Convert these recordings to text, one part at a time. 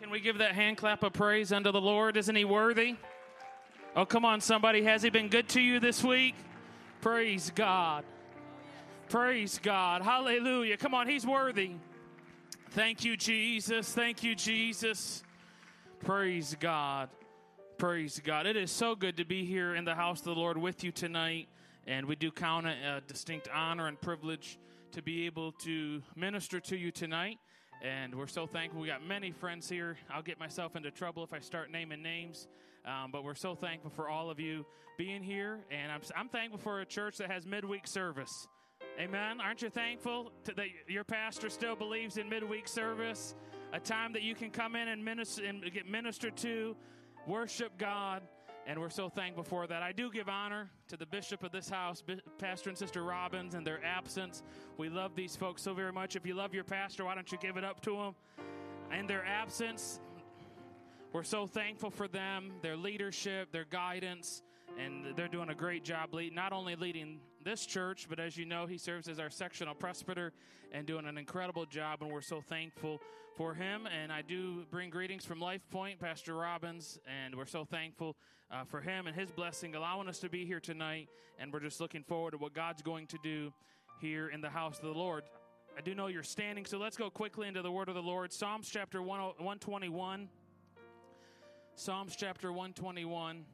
Can we give that hand clap of praise unto the Lord? Isn't he worthy? Oh, come on, somebody. Has he been good to you this week? Praise God. Praise God. Hallelujah. Come on, he's worthy. Thank you, Jesus. Thank you, Jesus. Praise God. Praise God. It is so good to be here in the house of the Lord with you tonight. And we do count it a distinct honor and privilege to be able to minister to you tonight. And we're so thankful. We got many friends here. I'll get myself into trouble if I start naming names. Um, but we're so thankful for all of you being here. And I'm, I'm thankful for a church that has midweek service. Amen. Aren't you thankful that your pastor still believes in midweek service? A time that you can come in and, minister, and get ministered to, worship God. And we're so thankful for that. I do give honor to the bishop of this house, Pastor and Sister Robbins, and their absence. We love these folks so very much. If you love your pastor, why don't you give it up to them? In their absence, we're so thankful for them, their leadership, their guidance, and they're doing a great job lead, not only leading this church, but as you know, he serves as our sectional presbyter and doing an incredible job, and we're so thankful for him. And I do bring greetings from Life Point, Pastor Robbins, and we're so thankful uh, for him and his blessing, allowing us to be here tonight. And we're just looking forward to what God's going to do here in the house of the Lord. I do know you're standing, so let's go quickly into the word of the Lord. Psalms chapter 121. Psalms chapter 121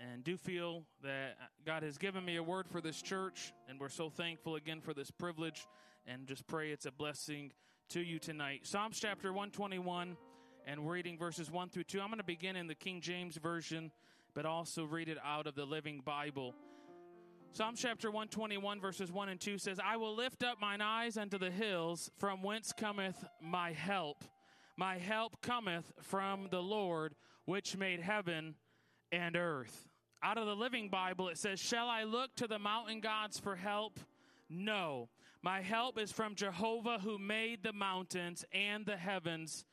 and do feel that God has given me a word for this church, and we're so thankful again for this privilege, and just pray it's a blessing to you tonight. Psalms chapter 121, and we're reading verses 1 through 2. I'm going to begin in the King James Version, but also read it out of the Living Bible. Psalm chapter 121, verses 1 and 2 says, I will lift up mine eyes unto the hills, from whence cometh my help. My help cometh from the Lord, which made heaven and earth. Out of the Living Bible, it says, Shall I look to the mountain gods for help? No. My help is from Jehovah who made the mountains and the heavens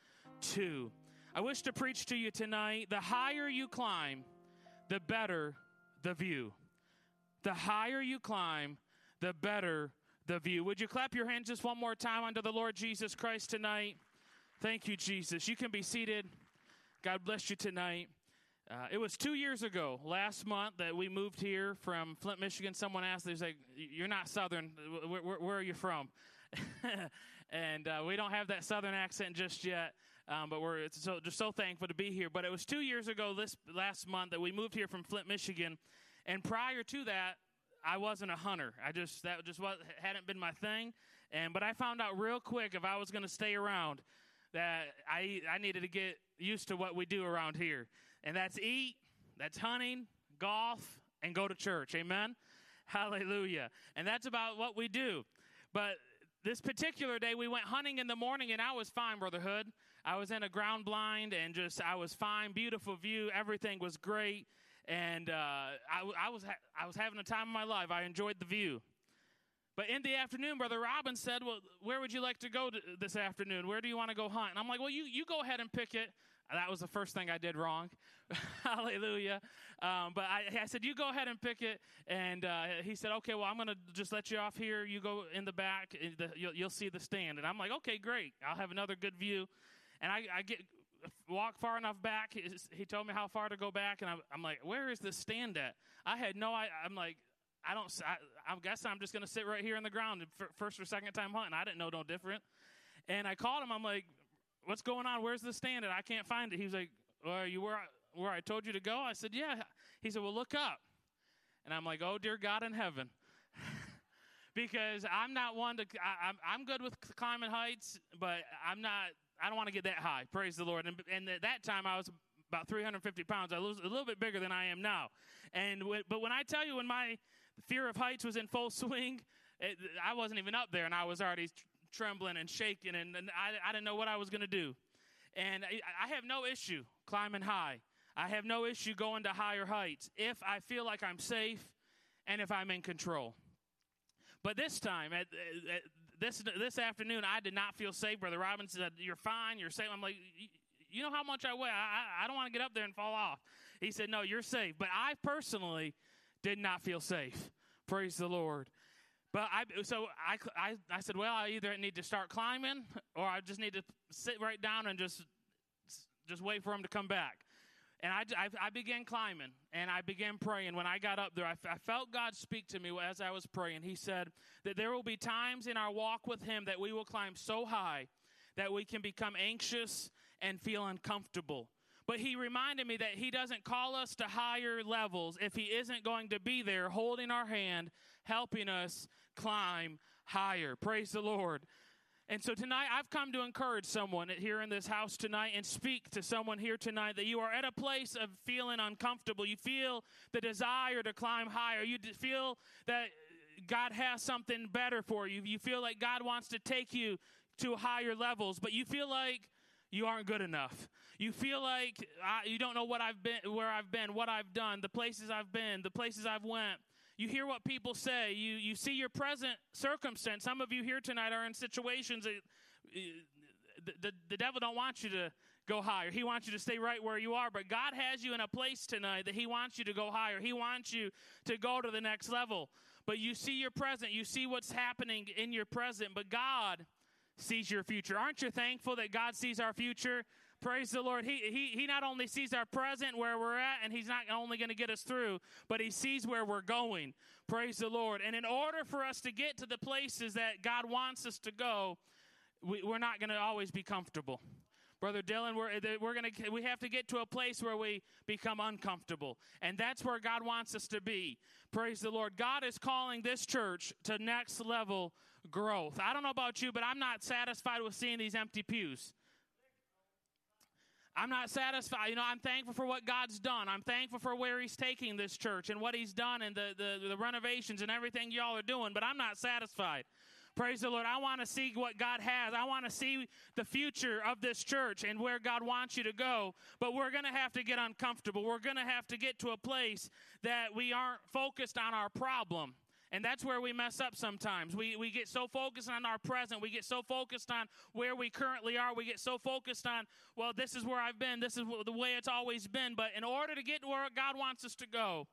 too. I wish to preach to you tonight the higher you climb, the better the view. The higher you climb, the better the view. Would you clap your hands just one more time unto the Lord Jesus Christ tonight? Thank you, Jesus. You can be seated. God bless you tonight. Uh, it was two years ago, last month, that we moved here from Flint, Michigan. Someone asked, "They like, you're not Southern. Where, where, where are you from?" and uh, we don't have that Southern accent just yet. Um, but we're so just so thankful to be here. But it was two years ago, this last month, that we moved here from Flint, Michigan. And prior to that, I wasn't a hunter. I just that just was, hadn't been my thing. And but I found out real quick if I was going to stay around that I I needed to get used to what we do around here and that's eat, that's hunting, golf, and go to church. Amen? Hallelujah. And that's about what we do. But this particular day, we went hunting in the morning, and I was fine, Brotherhood. I was in a ground blind, and just I was fine. Beautiful view. Everything was great, and uh, I, I, was ha- I was having a time of my life. I enjoyed the view. But in the afternoon, Brother Robin said, "Well, where would you like to go to this afternoon? Where do you want to go hunt?" And I'm like, "Well, you you go ahead and pick it. That was the first thing I did wrong. Hallelujah. Um, but I, I, said, You go ahead and pick it. And uh, he said, Okay, well, I'm going to just let you off here. You go in the back, the, you'll, you'll, see the stand. And I'm like, Okay, great. I'll have another good view. And I, I get walk far enough back. He told me how far to go back. And I'm, I'm like, Where is this stand at? I had no I, I'm like, I don't, I, I guess I'm just to sit right here in the ground first or second time hunting. I didn't know no different. And I called him. I'm like, what's going on? Where's the stand? And I can't find it. He was like, well, are you where I, where I told you to go? I said, yeah. He said, well, look up. And I'm like, oh, dear God in heaven. because I'm not one to, I, am I'm, I'm good with climbing heights, but I'm not, I don't want to get that high. Praise the Lord. And, and at that time, I was about 350 pounds. I was a little bit bigger than I am now. And, but when I tell you, when my fear of heights was in full swing, it, I wasn't even up there, and I was already trembling and shaking, and, and I, I didn't know what I was going to do. And I, I have no issue climbing high. I have no issue going to higher heights if I feel like I'm safe and if I'm in control. But this time, at, at this this afternoon, I did not feel safe. Brother Robbins said, "You're fine. You're safe." I'm like, "You know how much I weigh. I, I don't want to get up there and fall off." He said, "No, you're safe." But I personally did not feel safe. Praise the Lord. But I, so I, I, I said, well, I either need to start climbing or I just need to sit right down and just, just wait for him to come back. And I, I, I began climbing and I began praying. When I got up there, I, I felt God speak to me as I was praying. He said that there will be times in our walk with Him that we will climb so high that we can become anxious and feel uncomfortable. But he reminded me that he doesn't call us to higher levels if he isn't going to be there holding our hand, helping us climb higher. Praise the Lord. And so tonight, I've come to encourage someone here in this house tonight and speak to someone here tonight that you are at a place of feeling uncomfortable. You feel the desire to climb higher. You feel that God has something better for you. You feel like God wants to take you to higher levels, but you feel like you aren't good enough. You feel like I, you don't know what I've been, where I've been, what I've done, the places I've been, the places I've went. You hear what people say. You you see your present circumstance. Some of you here tonight are in situations that uh, the, the, the devil don't want you to go higher. He wants you to stay right where you are. But God has you in a place tonight that He wants you to go higher. He wants you to go to the next level. But you see your present. You see what's happening in your present. But God sees your future. Aren't you thankful that God sees our future? Praise the Lord. He, he, he not only sees our present where we're at, and He's not only going to get us through, but He sees where we're going. Praise the Lord. And in order for us to get to the places that God wants us to go, we, we're not going to always be comfortable. Brother Dylan, we're, we're gonna, we have to get to a place where we become uncomfortable. And that's where God wants us to be. Praise the Lord. God is calling this church to next level growth. I don't know about you, but I'm not satisfied with seeing these empty pews. I'm not satisfied. You know, I'm thankful for what God's done. I'm thankful for where He's taking this church and what He's done and the, the, the renovations and everything y'all are doing, but I'm not satisfied. Praise the Lord. I want to see what God has. I want to see the future of this church and where God wants you to go. But we're going to have to get uncomfortable. We're going to have to get to a place that we aren't focused on our problem and that's where we mess up sometimes. We, we get so focused on our present. We get so focused on where we currently are. We get so focused on, well, this is where I've been. This is the way it's always been. But in order to get to where God wants us to go,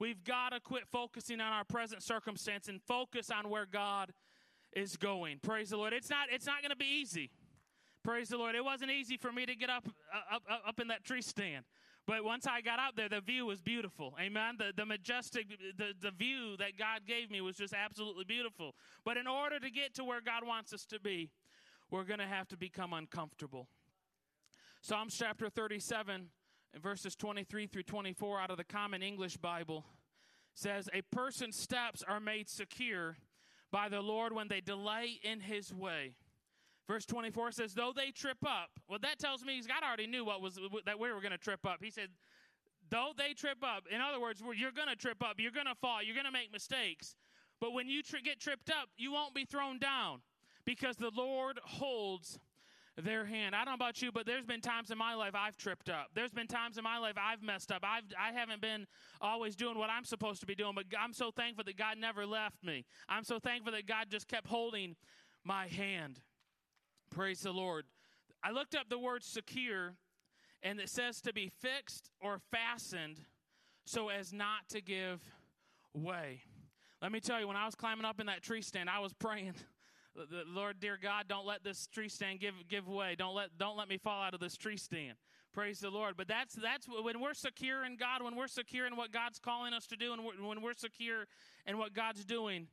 we've got to quit focusing on our present circumstance and focus on where God is going. Praise the Lord. It's not, it's not going to be easy. Praise the Lord. It wasn't easy for me to get up, uh, up, up in that tree stand. But once I got out there, the view was beautiful. Amen. The, the majestic, the, the view that God gave me was just absolutely beautiful. But in order to get to where God wants us to be, we're going to have to become uncomfortable. Psalms chapter 37, verses 23 through 24 out of the Common English Bible says, A person's steps are made secure by the Lord when they delight in his way. Verse 24 says, though they trip up. Well, that tells me God already knew what was that we were going to trip up. He said, though they trip up. In other words, you're going to trip up. You're going to fall. You're going to make mistakes. But when you tri- get tripped up, you won't be thrown down because the Lord holds their hand. I don't know about you, but there's been times in my life I've tripped up. There's been times in my life I've messed up. I've I haven't been always doing what I'm supposed to be doing, but I'm so thankful that God never left me. I'm so thankful that God just kept holding my hand. Praise the Lord. I looked up the word secure, and it says to be fixed or fastened so as not to give way. Let me tell you, when I was climbing up in that tree stand, I was praying. Lord, dear God, don't let this tree stand give give way. Don't let don't let me fall out of this tree stand. Praise the Lord. But that's that's when we're secure in God, when we're secure in what God's calling us to do, and when we're secure in what God's doing,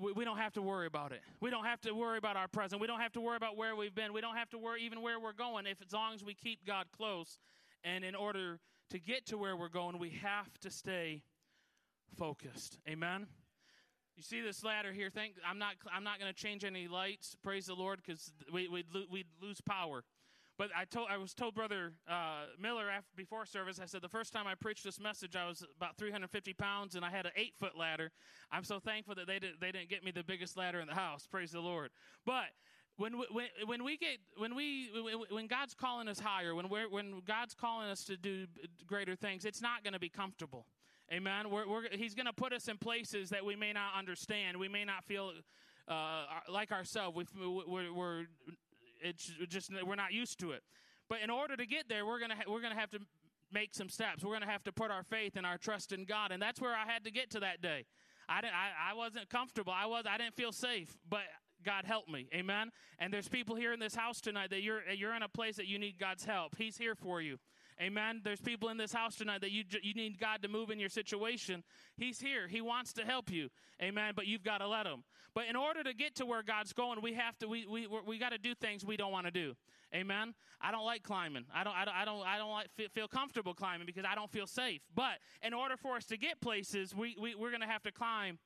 we, don't have to worry about it. We don't have to worry about our present. We don't have to worry about where we've been. We don't have to worry even where we're going if as long as we keep God close. And in order to get to where we're going, we have to stay focused. Amen. You see this ladder here. Think I'm not. I'm not going to change any lights. Praise the Lord, because we we we lose power. But I told I was told Brother uh, Miller after, before service. I said the first time I preached this message, I was about 350 pounds and I had an eight foot ladder. I'm so thankful that they didn't they didn't get me the biggest ladder in the house. Praise the Lord. But when we, when, when we get when we when God's calling us higher, when we're when God's calling us to do greater things, it's not going to be comfortable. Amen. We're, we're, he's going to put us in places that we may not understand. We may not feel uh, like ourselves. We, we're, we're it's just we're not used to it. But in order to get there, we're gonna ha- we're gonna have to make some steps. We're gonna have to put our faith and our trust in God, and that's where I had to get to that day. I, I, I wasn't comfortable. I was I didn't feel safe, but God help me. Amen. And there's people here in this house tonight that you're you're in a place that you need God's help. He's here for you. Amen. There's people in this house tonight that you you need God to move in your situation. He's here. He wants to help you. Amen. But you've got to let him. But in order to get to where God's going, we have to we we we got to do things we don't want to do. Amen. I don't like climbing. I don't I don't I don't I don't like feel comfortable climbing because I don't feel safe. But in order for us to get places, we, we we're going to have to climb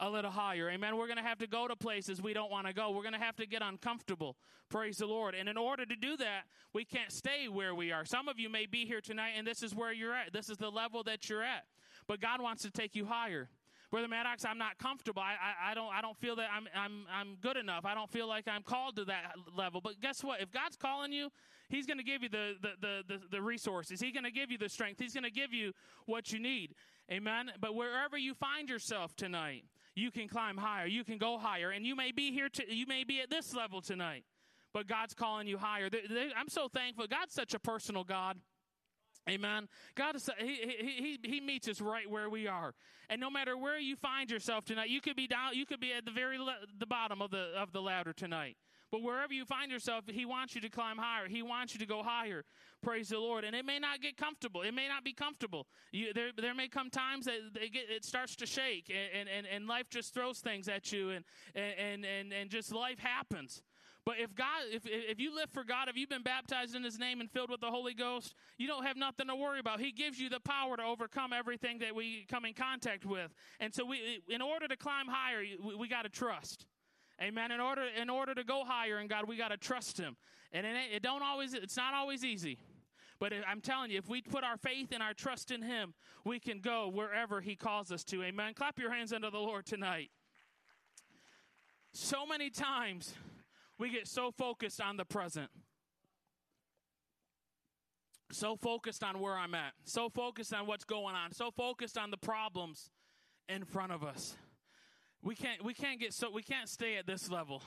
a little higher. Amen. We're going to have to go to places we don't want to go. We're going to have to get uncomfortable. Praise the Lord. And in order to do that, we can't stay where we are. Some of you may be here tonight and this is where you're at. This is the level that you're at. But God wants to take you higher. Brother Maddox, I'm not comfortable. I, I, I, don't I don't feel that I'm I'm I'm good enough. I don't feel like I'm called to that level. But guess what? If God's calling you, He's going to give you the the, the the the resources. He's going to give you the strength. He's going to give you what you need. Amen. But wherever you find yourself tonight, you can climb higher. You can go higher. And you may be here, to, you may be at this level tonight, but God's calling you higher. I'm so thankful. God's such a personal God. Amen. God is he, he, he, he meets us right where we are. And no matter where you find yourself tonight, you could be down, you could be at the very le- the bottom of the of the ladder tonight. But wherever you find yourself, he wants you to climb higher. He wants you to go higher. Praise the Lord. And it may not get comfortable. It may not be comfortable. You, there, there may come times that get, it starts to shake and, and, and life just throws things at you and, and, and, and just life happens. But if God, if, if you live for God, if you've been baptized in His name and filled with the Holy Ghost, you don't have nothing to worry about. He gives you the power to overcome everything that we come in contact with. And so, we, in order to climb higher, we, we got to trust. Amen. In order, in order to go higher in God, we got to trust Him. And it, it don't always, it's not always easy. But I'm telling you, if we put our faith and our trust in Him, we can go wherever He calls us to. Amen. Clap your hands unto the Lord tonight. So many times we get so focused on the present, so focused on where I'm at, so focused on what's going on, so focused on the problems in front of us. We can't we can't get so we can't stay at this level.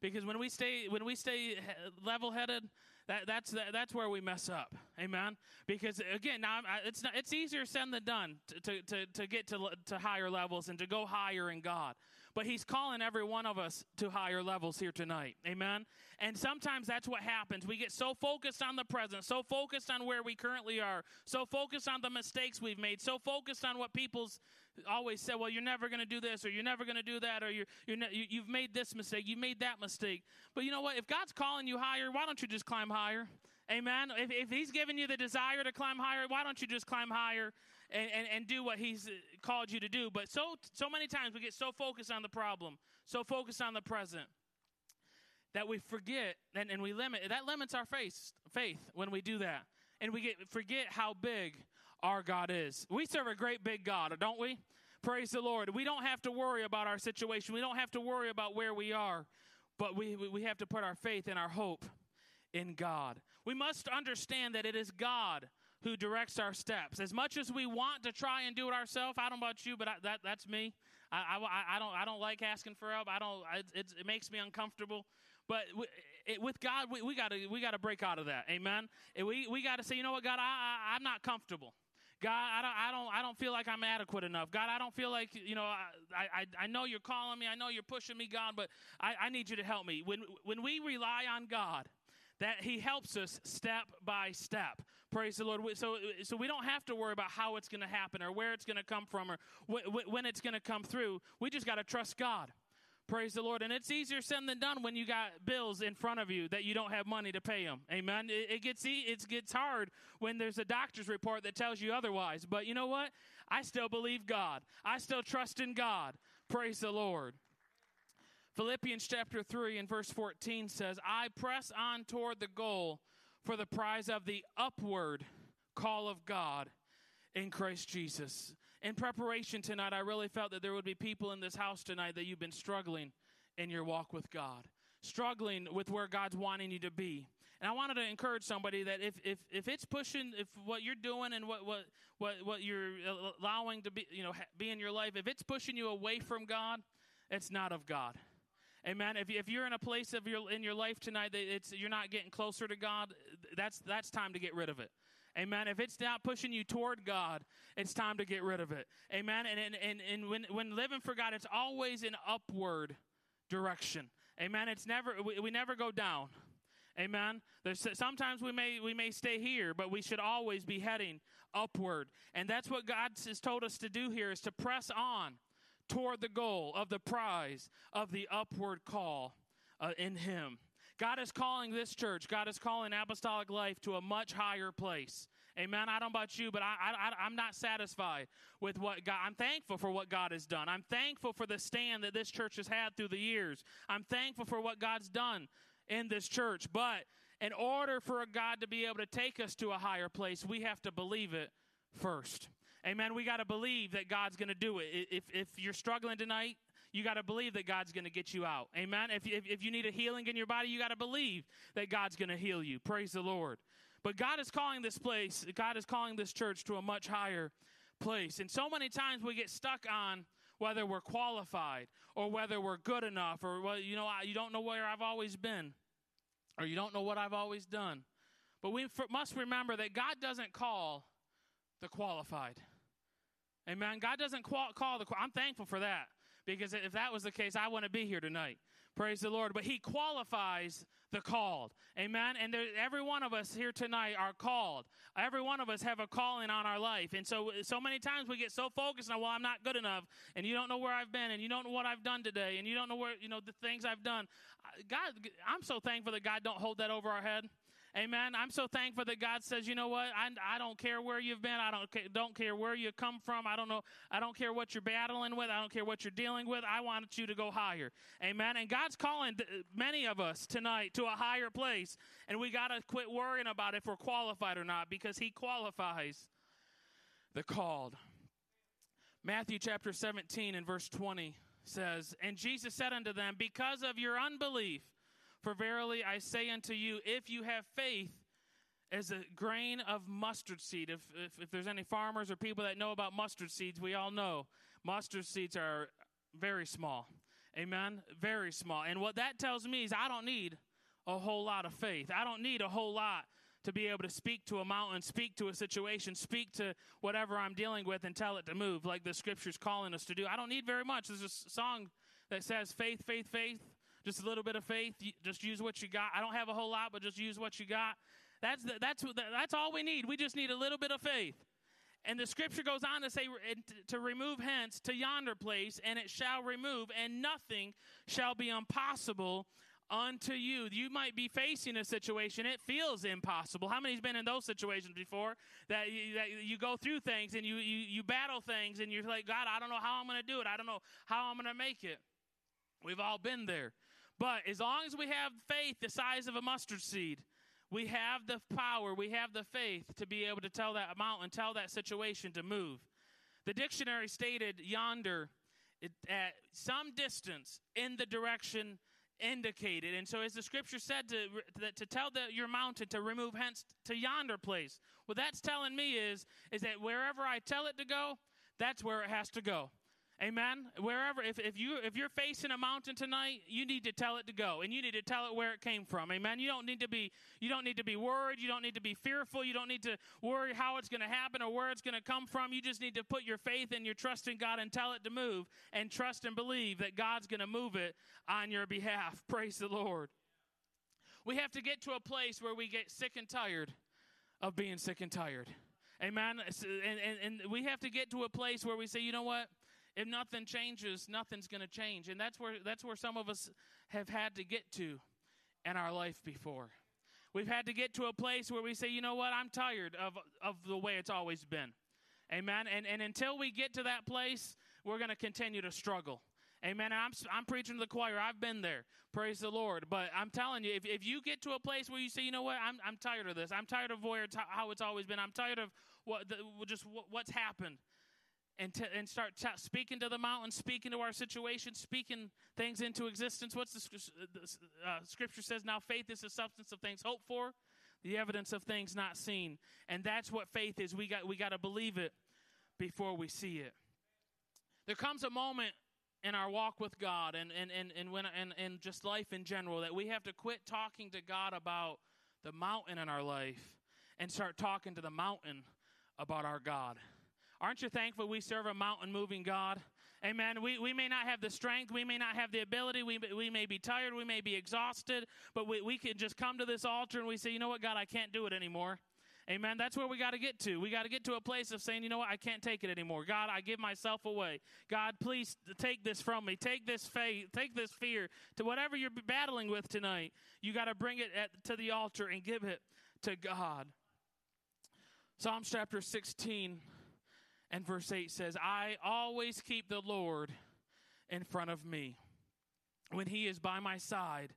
Because when we stay when we stay level headed that, that's that, that's where we mess up. Amen? Because again now it's not, it's easier said than done to, to, to get to, to higher levels and to go higher in god but he's calling every one of us to higher levels here tonight amen and sometimes that's what happens we get so focused on the present so focused on where we currently are so focused on the mistakes we've made so focused on what people's always said, well, you're never going to do this or you're never going to do that or you're, you're ne- you, you've made this mistake, you made that mistake. But you know what? If God's calling you higher, why don't you just climb higher? Amen. If, if He's giving you the desire to climb higher, why don't you just climb higher and, and, and do what He's uh, called you to do? But so, so many times we get so focused on the problem, so focused on the present, that we forget and, and we limit. That limits our faith, faith when we do that. And we get forget how big our God is. We serve a great big God, don't we? Praise the Lord. We don't have to worry about our situation. We don't have to worry about where we are, but we, we have to put our faith and our hope in God. We must understand that it is God who directs our steps. As much as we want to try and do it ourselves, I don't know about you, but I, that, that's me. I, I, I, don't, I don't like asking for help. I don't, it, it makes me uncomfortable. But it, with God, we, we got to we gotta break out of that. Amen. And we, we got to say, you know what, God, I, I, I'm not comfortable. God, I don't, I don't, I don't feel like I'm adequate enough. God, I don't feel like, you know, I, I, I know you're calling me. I know you're pushing me, God, but I, I need you to help me. When, when we rely on God, that He helps us step by step. Praise the Lord. So, so we don't have to worry about how it's going to happen or where it's going to come from or wh- when it's going to come through. We just got to trust God. Praise the Lord. And it's easier said than done when you got bills in front of you that you don't have money to pay them. Amen. It, it gets it gets hard when there's a doctor's report that tells you otherwise. But you know what? I still believe God. I still trust in God. Praise the Lord. Philippians chapter 3 and verse 14 says, I press on toward the goal for the prize of the upward call of God in Christ Jesus in preparation tonight, I really felt that there would be people in this house tonight that you've been struggling in your walk with God, struggling with where God's wanting you to be. And I wanted to encourage somebody that if, if, if it's pushing, if what you're doing and what, what, what, what you're allowing to be, you know, be in your life, if it's pushing you away from God, it's not of God. Amen. If, if you're in a place of your in your life tonight that it's you're not getting closer to God, that's that's time to get rid of it. Amen. If it's not pushing you toward God, it's time to get rid of it. Amen. And, and, and, and when, when living for God, it's always an upward direction. Amen. It's never, we, we never go down. Amen. There's, sometimes we may we may stay here, but we should always be heading upward, and that's what God has told us to do here: is to press on toward the goal of the prize of the upward call uh, in Him. God is calling this church, God is calling apostolic life to a much higher place. Amen. I don't know about you, but I, I, I'm not satisfied with what God, I'm thankful for what God has done. I'm thankful for the stand that this church has had through the years. I'm thankful for what God's done in this church. But in order for a God to be able to take us to a higher place, we have to believe it first. Amen. We got to believe that God's going to do it. If, if you're struggling tonight, you got to believe that God's going to get you out. Amen. If, if, if you need a healing in your body, you got to believe that God's going to heal you. Praise the Lord. But God is calling this place, God is calling this church to a much higher place. And so many times we get stuck on whether we're qualified or whether we're good enough or, well, you know, you don't know where I've always been or you don't know what I've always done. But we must remember that God doesn't call the qualified. Amen. God doesn't call, call the. I'm thankful for that because if that was the case, I wouldn't be here tonight. Praise the Lord. But He qualifies the called. Amen. And there, every one of us here tonight are called. Every one of us have a calling on our life. And so, so many times we get so focused on, well, I'm not good enough, and you don't know where I've been, and you don't know what I've done today, and you don't know where, you know, the things I've done. God, I'm so thankful that God don't hold that over our head. Amen. I'm so thankful that God says, you know what? I, I don't care where you've been. I don't don't care where you come from. I don't know. I don't care what you're battling with. I don't care what you're dealing with. I want you to go higher. Amen. And God's calling many of us tonight to a higher place, and we got to quit worrying about if we're qualified or not because He qualifies the called. Matthew chapter 17 and verse 20 says, And Jesus said unto them, Because of your unbelief, for verily I say unto you, if you have faith as a grain of mustard seed, if, if, if, there's any farmers or people that know about mustard seeds, we all know mustard seeds are very small. Amen? Very small. And what that tells me is I don't need a whole lot of faith. I don't need a whole lot to be able to speak to a mountain, speak to a situation, speak to whatever I'm dealing with and tell it to move like the scripture's calling us to do. I don't need very much. There's a song that says faith, faith, faith just a little bit of faith. Just use what you got. I don't have a whole lot, but just use what you got. That's the, that's that's all we need. We just need a little bit of faith. And the scripture goes on to say to remove hence to yonder place, and it shall remove, and nothing shall be impossible unto you. You might be facing a situation, it feels impossible. How many's been in those situations before that you, that you go through things and you, you, you battle things and you're like, God, I don't know how I'm going to do it. I don't know how I'm going to make it. We've all been there. But as long as we have faith the size of a mustard seed, we have the power, we have the faith to be able to tell that mountain, tell that situation to move. The dictionary stated yonder at some distance in the direction indicated. And so, as the scripture said, to, to tell the, your mountain to remove hence to yonder place, what that's telling me is, is that wherever I tell it to go, that's where it has to go. Amen. Wherever, if, if you if you're facing a mountain tonight, you need to tell it to go, and you need to tell it where it came from. Amen. You don't need to be you don't need to be worried. You don't need to be fearful. You don't need to worry how it's going to happen or where it's going to come from. You just need to put your faith and your trust in God and tell it to move, and trust and believe that God's going to move it on your behalf. Praise the Lord. We have to get to a place where we get sick and tired of being sick and tired. Amen. And, and, and we have to get to a place where we say, you know what? If nothing changes, nothing's going to change. And that's where that's where some of us have had to get to in our life before. We've had to get to a place where we say, you know what, I'm tired of of the way it's always been. Amen. And and until we get to that place, we're going to continue to struggle. Amen. And I'm, I'm preaching to the choir. I've been there. Praise the Lord. But I'm telling you, if, if you get to a place where you say, you know what, I'm, I'm tired of this. I'm tired of where it's, how it's always been. I'm tired of what the, just what, what's happened and, to, and start t- speaking to the mountain, speaking to our situation, speaking things into existence. What's the, uh, scripture says? Now faith is the substance of things hoped for, the evidence of things not seen, and that's what faith is. We got we got to believe it before we see it. There comes a moment in our walk with God and and and and when and, and just life in general that we have to quit talking to God about the mountain in our life and start talking to the mountain about our God. Aren't you thankful we serve a mountain moving God? Amen. We, we may not have the strength, we may not have the ability, we, we may be tired, we may be exhausted, but we, we can just come to this altar and we say, you know what, God, I can't do it anymore. Amen. That's where we got to get to. We got to get to a place of saying, you know what, I can't take it anymore. God, I give myself away. God, please take this from me. Take this faith, take this fear to whatever you're battling with tonight. You got to bring it at, to the altar and give it to God. Psalms chapter 16 and verse 8 says, I always keep the Lord in front of me. When he is by my side,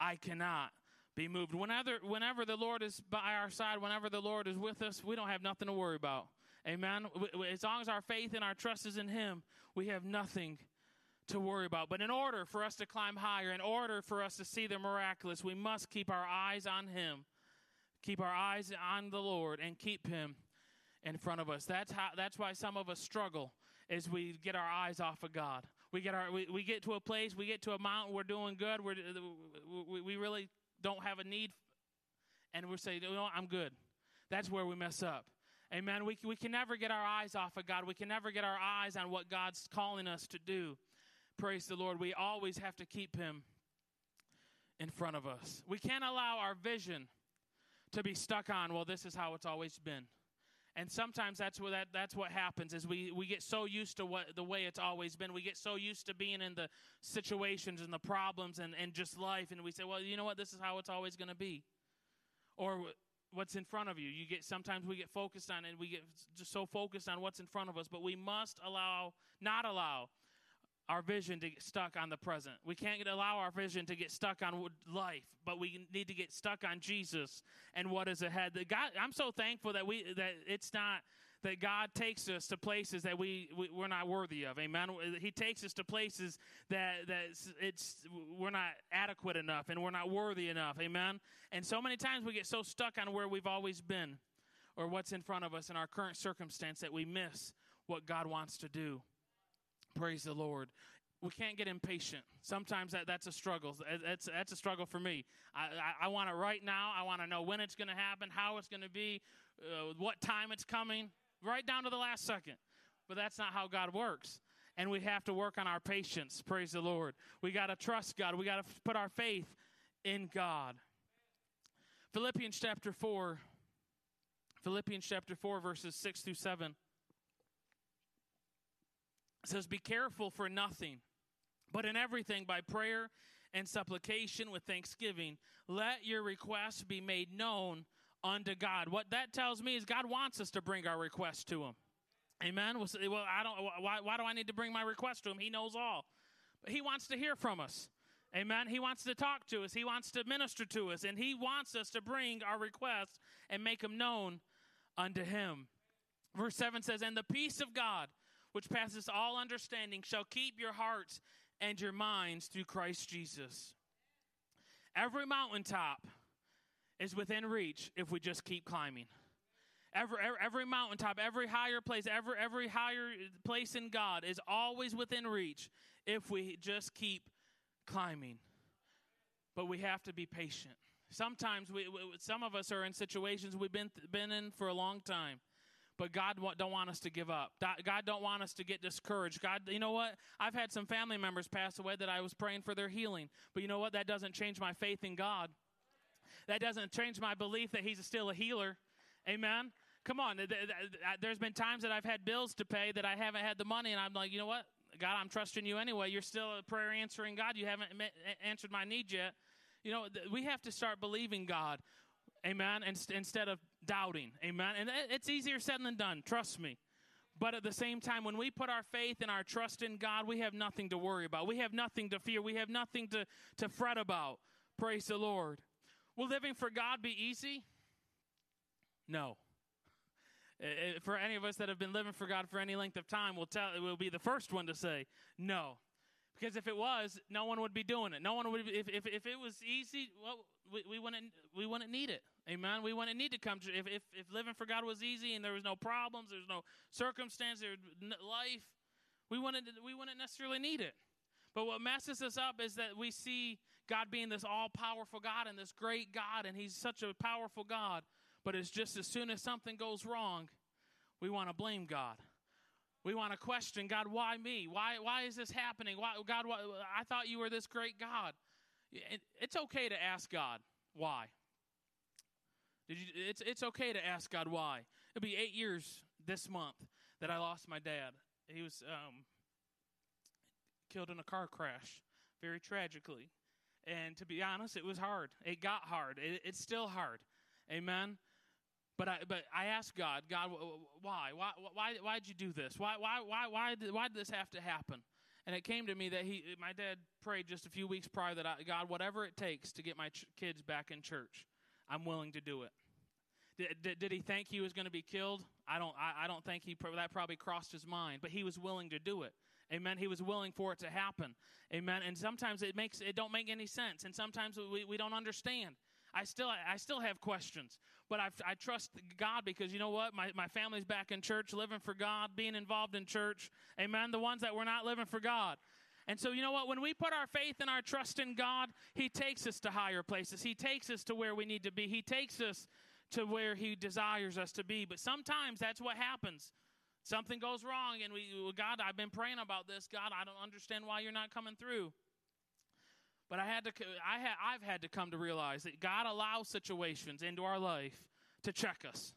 I cannot be moved. Whenever, whenever the Lord is by our side, whenever the Lord is with us, we don't have nothing to worry about. Amen. As long as our faith and our trust is in Him, we have nothing to worry about. But in order for us to climb higher, in order for us to see the miraculous, we must keep our eyes on Him, keep our eyes on the Lord, and keep Him in front of us. That's how. That's why some of us struggle, is we get our eyes off of God. We get our. We, we get to a place. We get to a mountain. We're doing good. We're we, we really don't have a need, and we're saying, "No, I'm good." That's where we mess up. Amen. We, we can never get our eyes off of God. We can never get our eyes on what God's calling us to do. Praise the Lord. We always have to keep Him in front of us. We can't allow our vision to be stuck on, well, this is how it's always been. And sometimes that's what that, that's what happens is we, we get so used to what the way it's always been. We get so used to being in the situations and the problems and, and just life and we say, Well, you know what, this is how it's always gonna be. Or what's in front of you. You get sometimes we get focused on it, we get just so focused on what's in front of us, but we must allow not allow our vision to get stuck on the present. We can't allow our vision to get stuck on life, but we need to get stuck on Jesus and what is ahead. God, I'm so thankful that we that it's not that God takes us to places that we, we are not worthy of. Amen. He takes us to places that that it's we're not adequate enough and we're not worthy enough. Amen. And so many times we get so stuck on where we've always been or what's in front of us in our current circumstance that we miss what God wants to do. Praise the Lord. We can't get impatient. Sometimes that, that's a struggle. That's, that's a struggle for me. I, I, I want it right now. I want to know when it's going to happen, how it's going to be, uh, what time it's coming, right down to the last second. But that's not how God works. And we have to work on our patience. Praise the Lord. We got to trust God. We got to put our faith in God. Philippians chapter 4. Philippians chapter 4, verses 6 through 7 says, Be careful for nothing, but in everything by prayer and supplication with thanksgiving, let your requests be made known unto God. What that tells me is God wants us to bring our requests to Him. Amen. Well, I don't. Why, why do I need to bring my request to Him? He knows all. But He wants to hear from us. Amen. He wants to talk to us. He wants to minister to us, and He wants us to bring our requests and make them known unto Him. Verse seven says, "And the peace of God." Which passes all understanding, shall keep your hearts and your minds through Christ Jesus. Every mountaintop is within reach if we just keep climbing. Every, every mountaintop, every higher place, every, every higher place in God is always within reach if we just keep climbing. But we have to be patient. Sometimes we, we some of us are in situations we've been, been in for a long time but God don't want us to give up. God don't want us to get discouraged. God, you know what? I've had some family members pass away that I was praying for their healing, but you know what? That doesn't change my faith in God. That doesn't change my belief that He's still a healer. Amen. Come on. There's been times that I've had bills to pay that I haven't had the money, and I'm like, you know what? God, I'm trusting you anyway. You're still a prayer answering God. You haven't answered my need yet. You know, we have to start believing God. Amen. Instead of doubting. Amen. And it's easier said than done. Trust me. But at the same time, when we put our faith and our trust in God, we have nothing to worry about. We have nothing to fear. We have nothing to, to fret about. Praise the Lord. Will living for God be easy? No. For any of us that have been living for God for any length of time, we'll tell we'll be the first one to say no. Because if it was, no one would be doing it. No one would. If if, if it was easy, well, we, we wouldn't we wouldn't need it. Amen. We wouldn't need to come to if, if if living for God was easy and there was no problems, there's no circumstance, there's life, we wouldn't we wouldn't necessarily need it. But what messes us up is that we see God being this all powerful God and this great God, and He's such a powerful God. But it's just as soon as something goes wrong, we want to blame God. We want to question God, why me? Why, why is this happening? Why, God, why, I thought you were this great God. It's okay to ask God why. Did you, it's, it's okay to ask God why. It'll be eight years this month that I lost my dad. He was um, killed in a car crash, very tragically. And to be honest, it was hard. It got hard. It, it's still hard. Amen. But I, but I asked God, God, why, why, why, why did you do this? Why, why, why, why did, why did this have to happen? And it came to me that he, my dad prayed just a few weeks prior that I, God, whatever it takes to get my ch- kids back in church, I'm willing to do it. Did, did, he think he was going to be killed? I don't, I, I don't think he, that probably crossed his mind, but he was willing to do it. Amen. He was willing for it to happen. Amen. And sometimes it makes, it don't make any sense. And sometimes we, we don't understand. I still, I still have questions, but I, I trust God because you know what? My, my family's back in church, living for God, being involved in church. Amen. The ones that were not living for God. And so, you know what? When we put our faith and our trust in God, He takes us to higher places. He takes us to where we need to be. He takes us to where He desires us to be. But sometimes that's what happens. Something goes wrong, and we, God, I've been praying about this. God, I don't understand why you're not coming through. But I had to, I had, I've had to come to realize that God allows situations into our life to check us.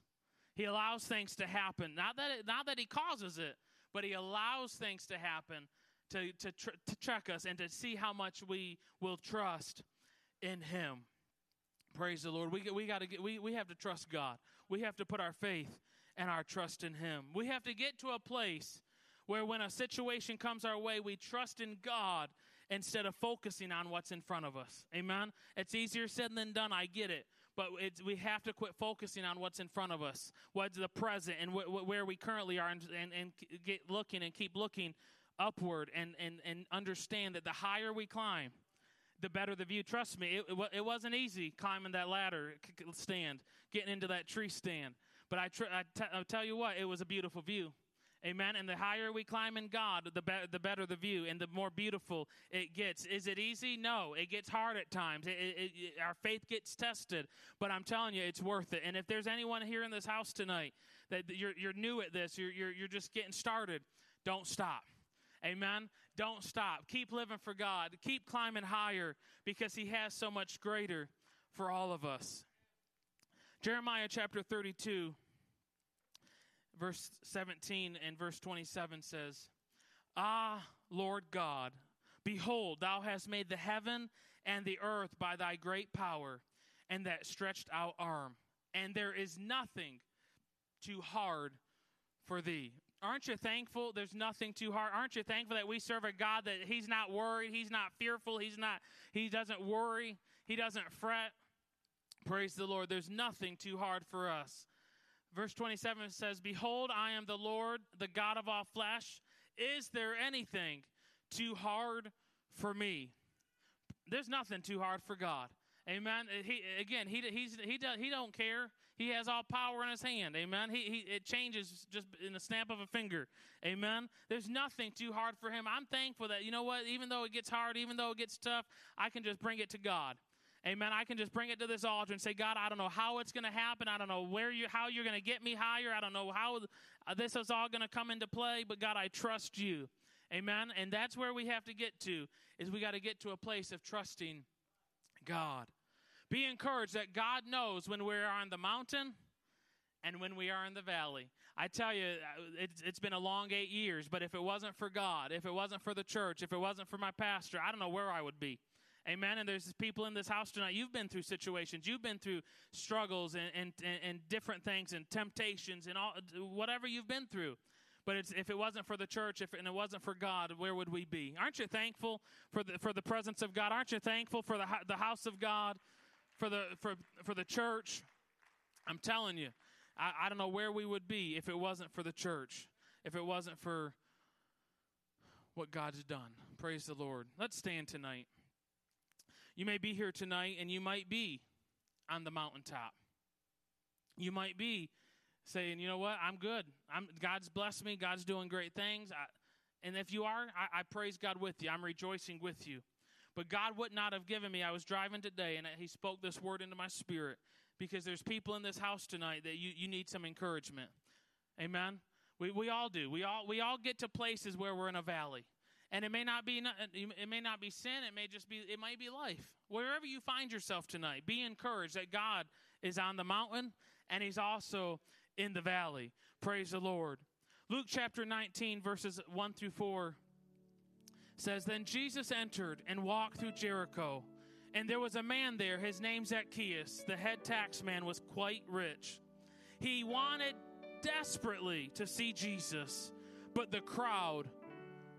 He allows things to happen. Not that, it, not that He causes it, but He allows things to happen to, to, tr- to check us and to see how much we will trust in Him. Praise the Lord. We, we, gotta get, we, we have to trust God. We have to put our faith and our trust in Him. We have to get to a place where when a situation comes our way, we trust in God instead of focusing on what's in front of us. Amen? It's easier said than done, I get it. But we have to quit focusing on what's in front of us, what's the present, and wh- wh- where we currently are, and, and, and get looking and keep looking upward and, and, and understand that the higher we climb, the better the view. Trust me, it, it, it wasn't easy climbing that ladder stand, getting into that tree stand. But I, tr- I, t- I tell you what, it was a beautiful view. Amen. And the higher we climb in God, the, be- the better the view and the more beautiful it gets. Is it easy? No. It gets hard at times. It, it, it, our faith gets tested. But I'm telling you, it's worth it. And if there's anyone here in this house tonight that you're, you're new at this, you're, you're, you're just getting started, don't stop. Amen. Don't stop. Keep living for God. Keep climbing higher because He has so much greater for all of us. Jeremiah chapter 32 verse 17 and verse 27 says, Ah, Lord God, behold, thou hast made the heaven and the earth by thy great power and that stretched out arm, and there is nothing too hard for thee. Aren't you thankful there's nothing too hard? Aren't you thankful that we serve a God that he's not worried, he's not fearful, he's not he doesn't worry, he doesn't fret. Praise the Lord. There's nothing too hard for us. Verse 27 says, Behold, I am the Lord, the God of all flesh. Is there anything too hard for me? There's nothing too hard for God. Amen. Uh, he again, he he's he does he don't care. He has all power in his hand. Amen. He, he it changes just in the snap of a finger. Amen. There's nothing too hard for him. I'm thankful that you know what, even though it gets hard, even though it gets tough, I can just bring it to God. Amen. I can just bring it to this altar and say, God, I don't know how it's going to happen. I don't know where you, how you're going to get me higher. I don't know how uh, this is all going to come into play, but God, I trust you. Amen. And that's where we have to get to is we got to get to a place of trusting God. Be encouraged that God knows when we're on the mountain and when we are in the valley. I tell you, uh, it's, it's been a long eight years, but if it wasn't for God, if it wasn't for the church, if it wasn't for my pastor, I don't know where I would be. Amen. And there's people in this house tonight. You've been through situations. You've been through struggles and, and, and different things and temptations and all whatever you've been through. But if it wasn't for the church, if and it wasn't for God, where would we be? Aren't you thankful for the for the presence of God? Aren't you thankful for the the house of God, for the for for the church? I'm telling you, I, I don't know where we would be if it wasn't for the church, if it wasn't for what God's done. Praise the Lord. Let's stand tonight. You may be here tonight and you might be on the mountaintop. You might be saying, you know what, I'm good. I'm, God's blessed me. God's doing great things. I, and if you are, I, I praise God with you. I'm rejoicing with you. But God would not have given me. I was driving today and He spoke this word into my spirit because there's people in this house tonight that you, you need some encouragement. Amen. We, we all do. We all we all get to places where we're in a valley. And it may not be it may not be sin, it may just be it might be life. Wherever you find yourself tonight, be encouraged that God is on the mountain and he's also in the valley. Praise the Lord. Luke chapter 19 verses 1 through 4 says then Jesus entered and walked through Jericho. And there was a man there, his name Zacchaeus. The head taxman was quite rich. He wanted desperately to see Jesus, but the crowd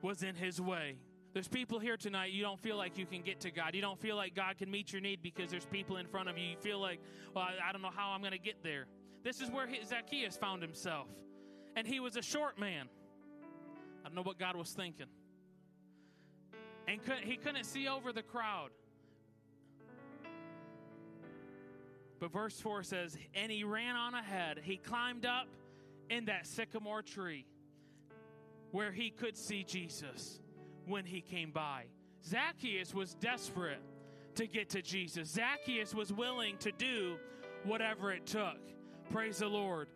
was in his way. There's people here tonight, you don't feel like you can get to God. You don't feel like God can meet your need because there's people in front of you. You feel like, well, I, don't know how I'm going to get there. This is where Zacchaeus found himself. And he was a short man. I don't know what God was thinking. And could, he couldn't see over the crowd. But verse 4 says, And he ran on ahead. He climbed up in that sycamore tree where he could see Jesus when he came by. Zacchaeus was desperate to get to Jesus. Zacchaeus was willing to do whatever it took. Praise the Lord.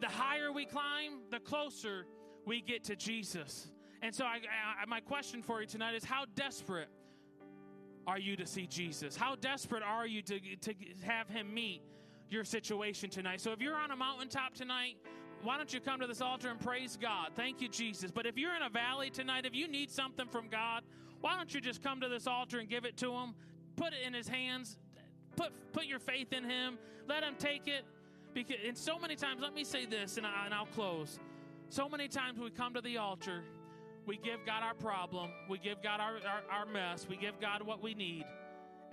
The higher we climb, the closer we get to Jesus. And so, I, I, my question for you tonight is how desperate are you to see Jesus? How desperate are you to, to have him meet your situation tonight? So, if you're on a mountaintop tonight, why don't you come to this altar and praise God? Thank you, Jesus. But if you're in a valley tonight, if you need something from God, why don't you just come to this altar and give it to Him? Put it in His hands. Put, put your faith in Him. Let Him take it. Because, and so many times, let me say this and, I, and I'll close. So many times we come to the altar, we give God our problem, we give God our, our, our mess, we give God what we need,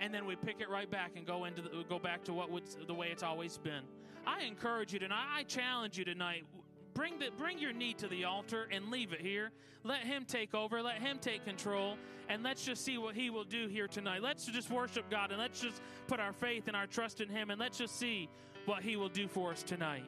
and then we pick it right back and go into the, go back to what would, the way it's always been. I encourage you tonight. I challenge you tonight. Bring the bring your need to the altar and leave it here. Let him take over. Let him take control. And let's just see what he will do here tonight. Let's just worship God and let's just put our faith and our trust in him and let's just see what he will do for us tonight.